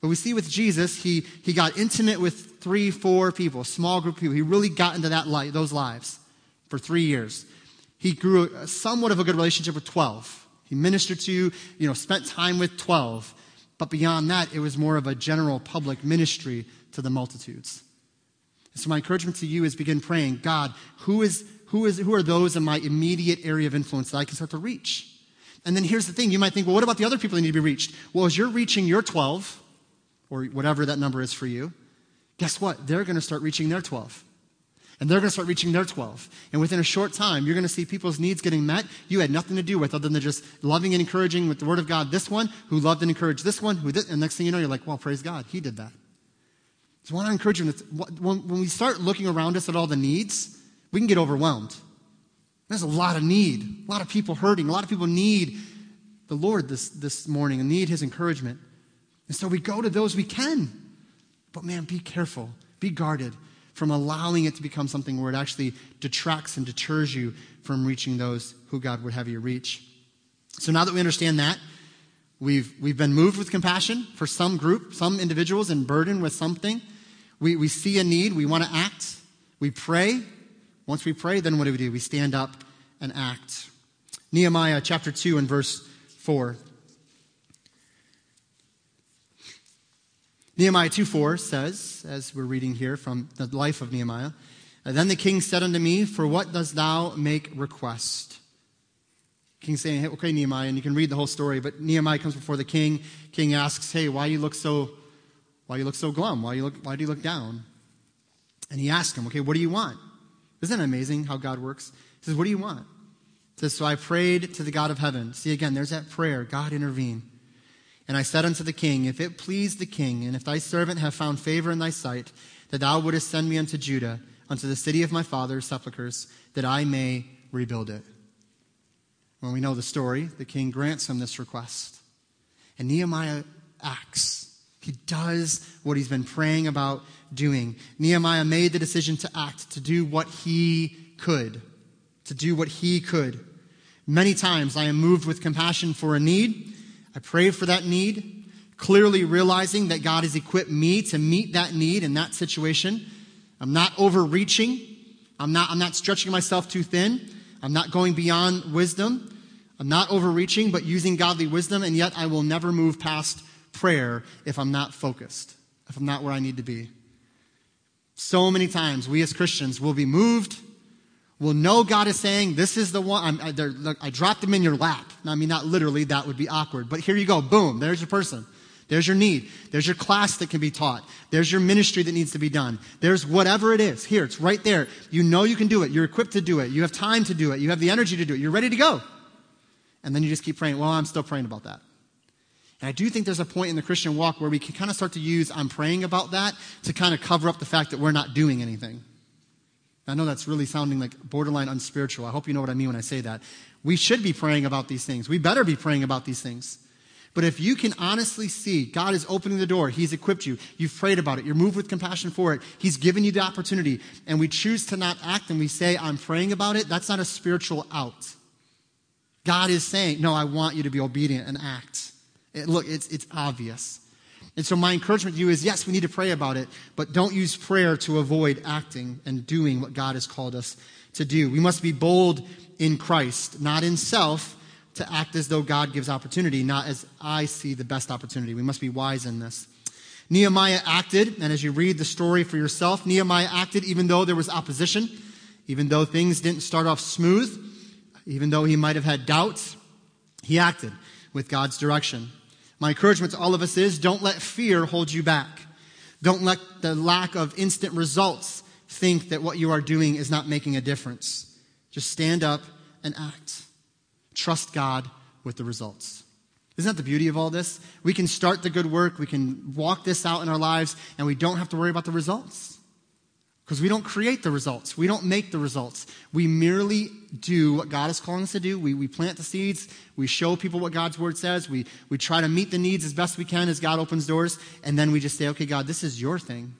But we see with Jesus, he, he got intimate with three, four people, small group of people. He really got into that life, those lives for three years. He grew somewhat of a good relationship with 12. He ministered to, you know, spent time with 12. But beyond that, it was more of a general public ministry to the multitudes. So my encouragement to you is begin praying, God, who is who is who are those in my immediate area of influence that I can start to reach? And then here's the thing, you might think, well, what about the other people that need to be reached? Well, as you're reaching your 12, or whatever that number is for you, guess what? They're going to start reaching their 12. And they're going to start reaching their 12. And within a short time, you're going to see people's needs getting met you had nothing to do with other than just loving and encouraging with the Word of God this one, who loved and encouraged this one, who did. And next thing you know, you're like, well, praise God, he did that. So I want to encourage you, when we start looking around us at all the needs, we can get overwhelmed. There's a lot of need, a lot of people hurting, a lot of people need the Lord this, this morning and need his encouragement. And so we go to those we can. But man, be careful, be guarded from allowing it to become something where it actually detracts and deters you from reaching those who God would have you reach. So now that we understand that, we've, we've been moved with compassion for some group, some individuals, and burdened with something. We, we see a need, we want to act, we pray. Once we pray, then what do we do? We stand up and act. Nehemiah chapter 2 and verse 4. Nehemiah 2 4 says, as we're reading here from the life of Nehemiah, Then the king said unto me, For what dost thou make request? King saying, hey, Okay, Nehemiah, and you can read the whole story, but Nehemiah comes before the king. King asks, Hey, why you look so why you look so glum? Why do you look, why do you look down? And he asks him, Okay, what do you want? Isn't it amazing how God works? He says, What do you want? He says, So I prayed to the God of heaven. See again, there's that prayer. God intervene. And I said unto the king, If it please the king, and if thy servant have found favor in thy sight, that thou wouldest send me unto Judah, unto the city of my father's sepulchres, that I may rebuild it. When we know the story, the king grants him this request. And Nehemiah acts. He does what he's been praying about doing. Nehemiah made the decision to act, to do what he could. To do what he could. Many times I am moved with compassion for a need I pray for that need, clearly realizing that God has equipped me to meet that need in that situation. I'm not overreaching. I'm not, I'm not stretching myself too thin. I'm not going beyond wisdom. I'm not overreaching, but using godly wisdom, and yet I will never move past prayer if I'm not focused, if I'm not where I need to be. So many times we as Christians will be moved will know God is saying, This is the one. I, I dropped them in your lap. Now, I mean, not literally, that would be awkward. But here you go. Boom. There's your person. There's your need. There's your class that can be taught. There's your ministry that needs to be done. There's whatever it is. Here, it's right there. You know you can do it. You're equipped to do it. You have time to do it. You have the energy to do it. You're ready to go. And then you just keep praying. Well, I'm still praying about that. And I do think there's a point in the Christian walk where we can kind of start to use I'm praying about that to kind of cover up the fact that we're not doing anything. I know that's really sounding like borderline unspiritual. I hope you know what I mean when I say that. We should be praying about these things. We better be praying about these things. But if you can honestly see God is opening the door, He's equipped you, you've prayed about it, you're moved with compassion for it, He's given you the opportunity, and we choose to not act and we say, I'm praying about it, that's not a spiritual out. God is saying, No, I want you to be obedient and act. Look, it's, it's obvious. And so, my encouragement to you is yes, we need to pray about it, but don't use prayer to avoid acting and doing what God has called us to do. We must be bold in Christ, not in self, to act as though God gives opportunity, not as I see the best opportunity. We must be wise in this. Nehemiah acted, and as you read the story for yourself, Nehemiah acted even though there was opposition, even though things didn't start off smooth, even though he might have had doubts, he acted with God's direction. My encouragement to all of us is don't let fear hold you back. Don't let the lack of instant results think that what you are doing is not making a difference. Just stand up and act. Trust God with the results. Isn't that the beauty of all this? We can start the good work, we can walk this out in our lives, and we don't have to worry about the results. Because we don't create the results. We don't make the results. We merely do what God is calling us to do. We, we plant the seeds. We show people what God's word says. We, we try to meet the needs as best we can as God opens doors. And then we just say, okay, God, this is your thing.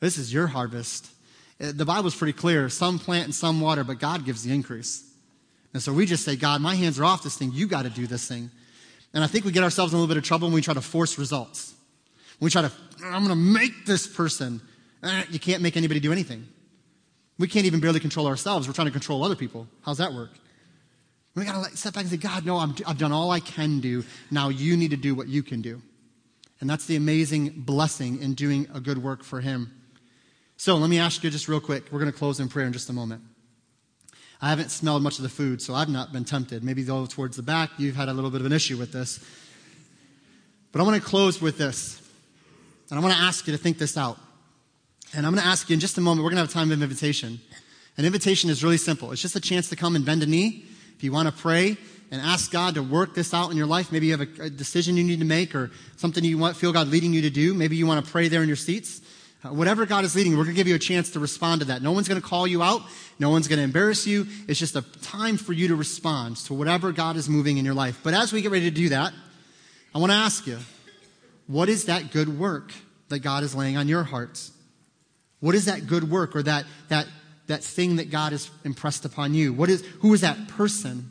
This is your harvest. Uh, the Bible's pretty clear. Some plant and some water, but God gives the increase. And so we just say, God, my hands are off this thing. You got to do this thing. And I think we get ourselves in a little bit of trouble when we try to force results. When we try to, I'm going to make this person. Eh, you can't make anybody do anything. We can't even barely control ourselves. We're trying to control other people. How's that work? We got to step back and say, God, no, i have done all I can do. Now you need to do what you can do. And that's the amazing blessing in doing a good work for Him. So let me ask you just real quick. We're going to close in prayer in just a moment. I haven't smelled much of the food, so I've not been tempted. Maybe though towards the back, you've had a little bit of an issue with this. But I want to close with this. And I want to ask you to think this out. And I'm going to ask you in just a moment, we're going to have a time of invitation. An invitation is really simple. It's just a chance to come and bend a knee. If you want to pray and ask God to work this out in your life, maybe you have a, a decision you need to make or something you want, feel God leading you to do. Maybe you want to pray there in your seats. Uh, whatever God is leading, we're going to give you a chance to respond to that. No one's going to call you out. No one's going to embarrass you. It's just a time for you to respond to whatever God is moving in your life. But as we get ready to do that, I want to ask you, what is that good work that God is laying on your hearts? What is that good work or that, that, that thing that God has impressed upon you? What is, who is that person?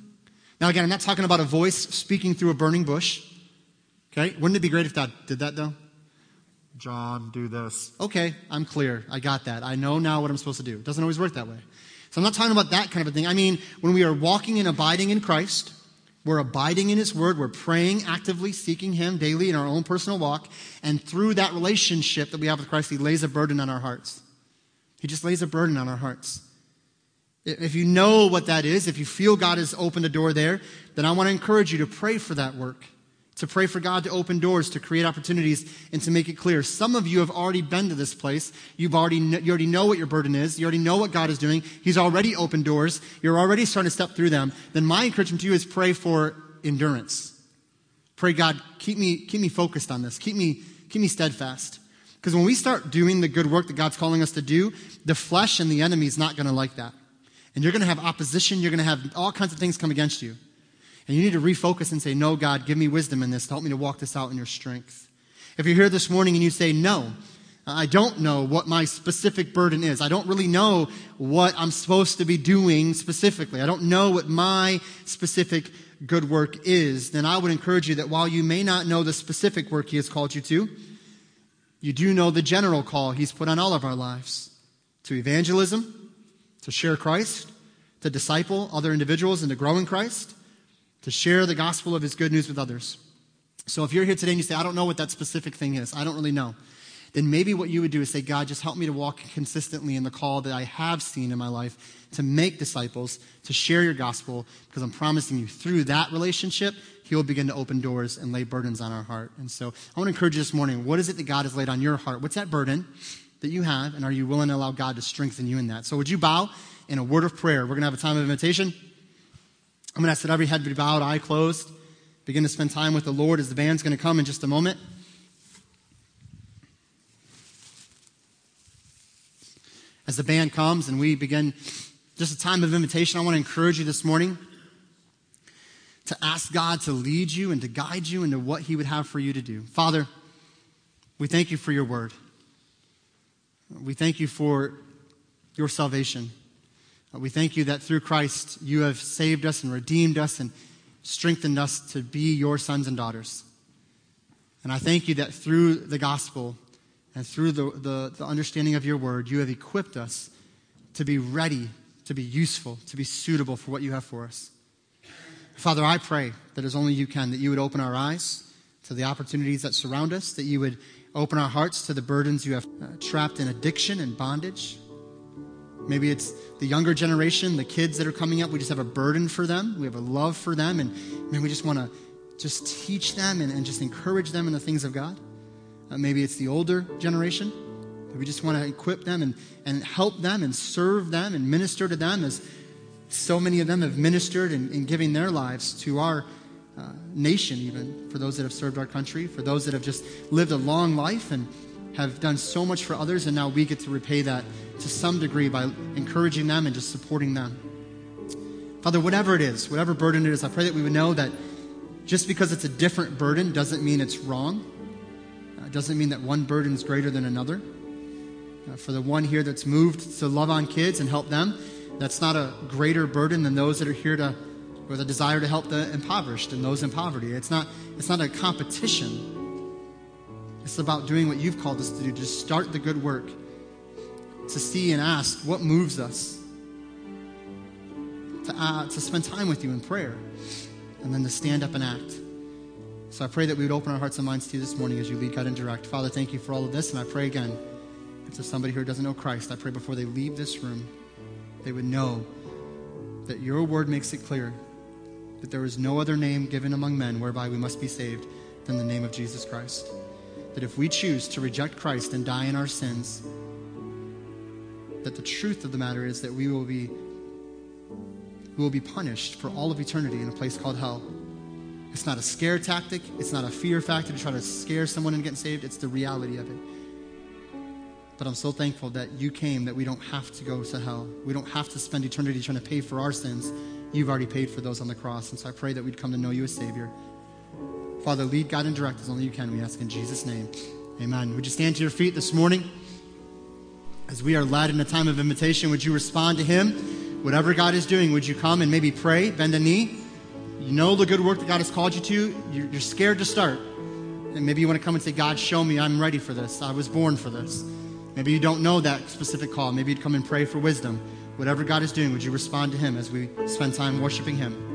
Now, again, I'm not talking about a voice speaking through a burning bush. Okay? Wouldn't it be great if God did that, though? John, do this. Okay, I'm clear. I got that. I know now what I'm supposed to do. It doesn't always work that way. So I'm not talking about that kind of a thing. I mean, when we are walking and abiding in Christ, we're abiding in His Word, we're praying actively, seeking Him daily in our own personal walk, and through that relationship that we have with Christ, He lays a burden on our hearts. He just lays a burden on our hearts. If you know what that is, if you feel God has opened a door there, then I want to encourage you to pray for that work to pray for God to open doors, to create opportunities, and to make it clear. Some of you have already been to this place. You've already, you already know what your burden is. You already know what God is doing. He's already opened doors. You're already starting to step through them. Then my encouragement to you is pray for endurance. Pray, God, keep me, keep me focused on this. Keep me, keep me steadfast. Because when we start doing the good work that God's calling us to do, the flesh and the enemy is not going to like that. And you're going to have opposition. You're going to have all kinds of things come against you. And you need to refocus and say, No, God, give me wisdom in this help me to walk this out in your strength. If you're here this morning and you say, No, I don't know what my specific burden is. I don't really know what I'm supposed to be doing specifically. I don't know what my specific good work is. Then I would encourage you that while you may not know the specific work He has called you to, you do know the general call He's put on all of our lives to evangelism, to share Christ, to disciple other individuals and to grow in Christ to share the gospel of his good news with others. So if you're here today and you say, I don't know what that specific thing is, I don't really know, then maybe what you would do is say, God, just help me to walk consistently in the call that I have seen in my life to make disciples, to share your gospel, because I'm promising you through that relationship, he will begin to open doors and lay burdens on our heart. And so I want to encourage you this morning, what is it that God has laid on your heart? What's that burden that you have? And are you willing to allow God to strengthen you in that? So would you bow in a word of prayer? We're going to have a time of invitation. I'm going to ask that every head be bowed, eye closed. Begin to spend time with the Lord as the band's going to come in just a moment. As the band comes and we begin just a time of invitation, I want to encourage you this morning to ask God to lead you and to guide you into what He would have for you to do. Father, we thank you for your word. We thank you for your salvation. We thank you that through Christ you have saved us and redeemed us and strengthened us to be your sons and daughters. And I thank you that through the gospel and through the, the, the, understanding of your word, you have equipped us to be ready, to be useful, to be suitable for what you have for us. Father, I pray that as only you can, that you would open our eyes to the opportunities that surround us, that you would open our hearts to the burdens you have uh, trapped in addiction and bondage. Maybe it's the younger generation, the kids that are coming up. We just have a burden for them. We have a love for them. And man, we just want to just teach them and, and, just encourage them in the things of God. Uh, maybe it's the older generation. We just want to equip them and, and help them and serve them and minister to them as so many of them have ministered and, giving their lives to our uh, nation, even for those that have served our country, for those that have just lived a long life and have done so much for others, and now we get to repay that to some degree by encouraging them and just supporting them. Father, whatever it is, whatever burden it is, I pray that we would know that just because it's a different burden doesn't mean it's wrong. It doesn't mean that one burden is greater than another. Uh, for the one here that's moved to love on kids and help them, that's not a greater burden than those that are here to, with a desire to help the impoverished and those in poverty. It's not, it's not a competition. It's about doing what you've called us to do, to start the good work, to see and ask what moves us, to, uh, to spend time with you in prayer, and then to stand up and act. So I pray that we would open our hearts and minds to you this morning as you lead, God, and direct. Father, thank you for all of this, and I pray again, if there's somebody who doesn't know Christ, I pray before they leave this room, they would know that your word makes it clear that there is no other name given among men whereby we must be saved than the name of Jesus Christ. That if we choose to reject Christ and die in our sins, that the truth of the matter is that we will be we will be punished for all of eternity in a place called hell. It's not a scare tactic, it's not a fear factor to try to scare someone into getting saved, it's the reality of it. But I'm so thankful that you came that we don't have to go to hell. We don't have to spend eternity trying to pay for our sins. You've already paid for those on the cross. And so I pray that we'd come to know you as Savior. Father, lead, guide, and direct as only you can. We ask in Jesus' name. Amen. Would you stand to your feet this morning? As we are led in a time of invitation, would you respond to Him? Whatever God is doing, would you come and maybe pray, bend a knee? You know the good work that God has called you to. You're scared to start. And maybe you want to come and say, God, show me I'm ready for this. I was born for this. Maybe you don't know that specific call. Maybe you'd come and pray for wisdom. Whatever God is doing, would you respond to Him as we spend time worshiping Him?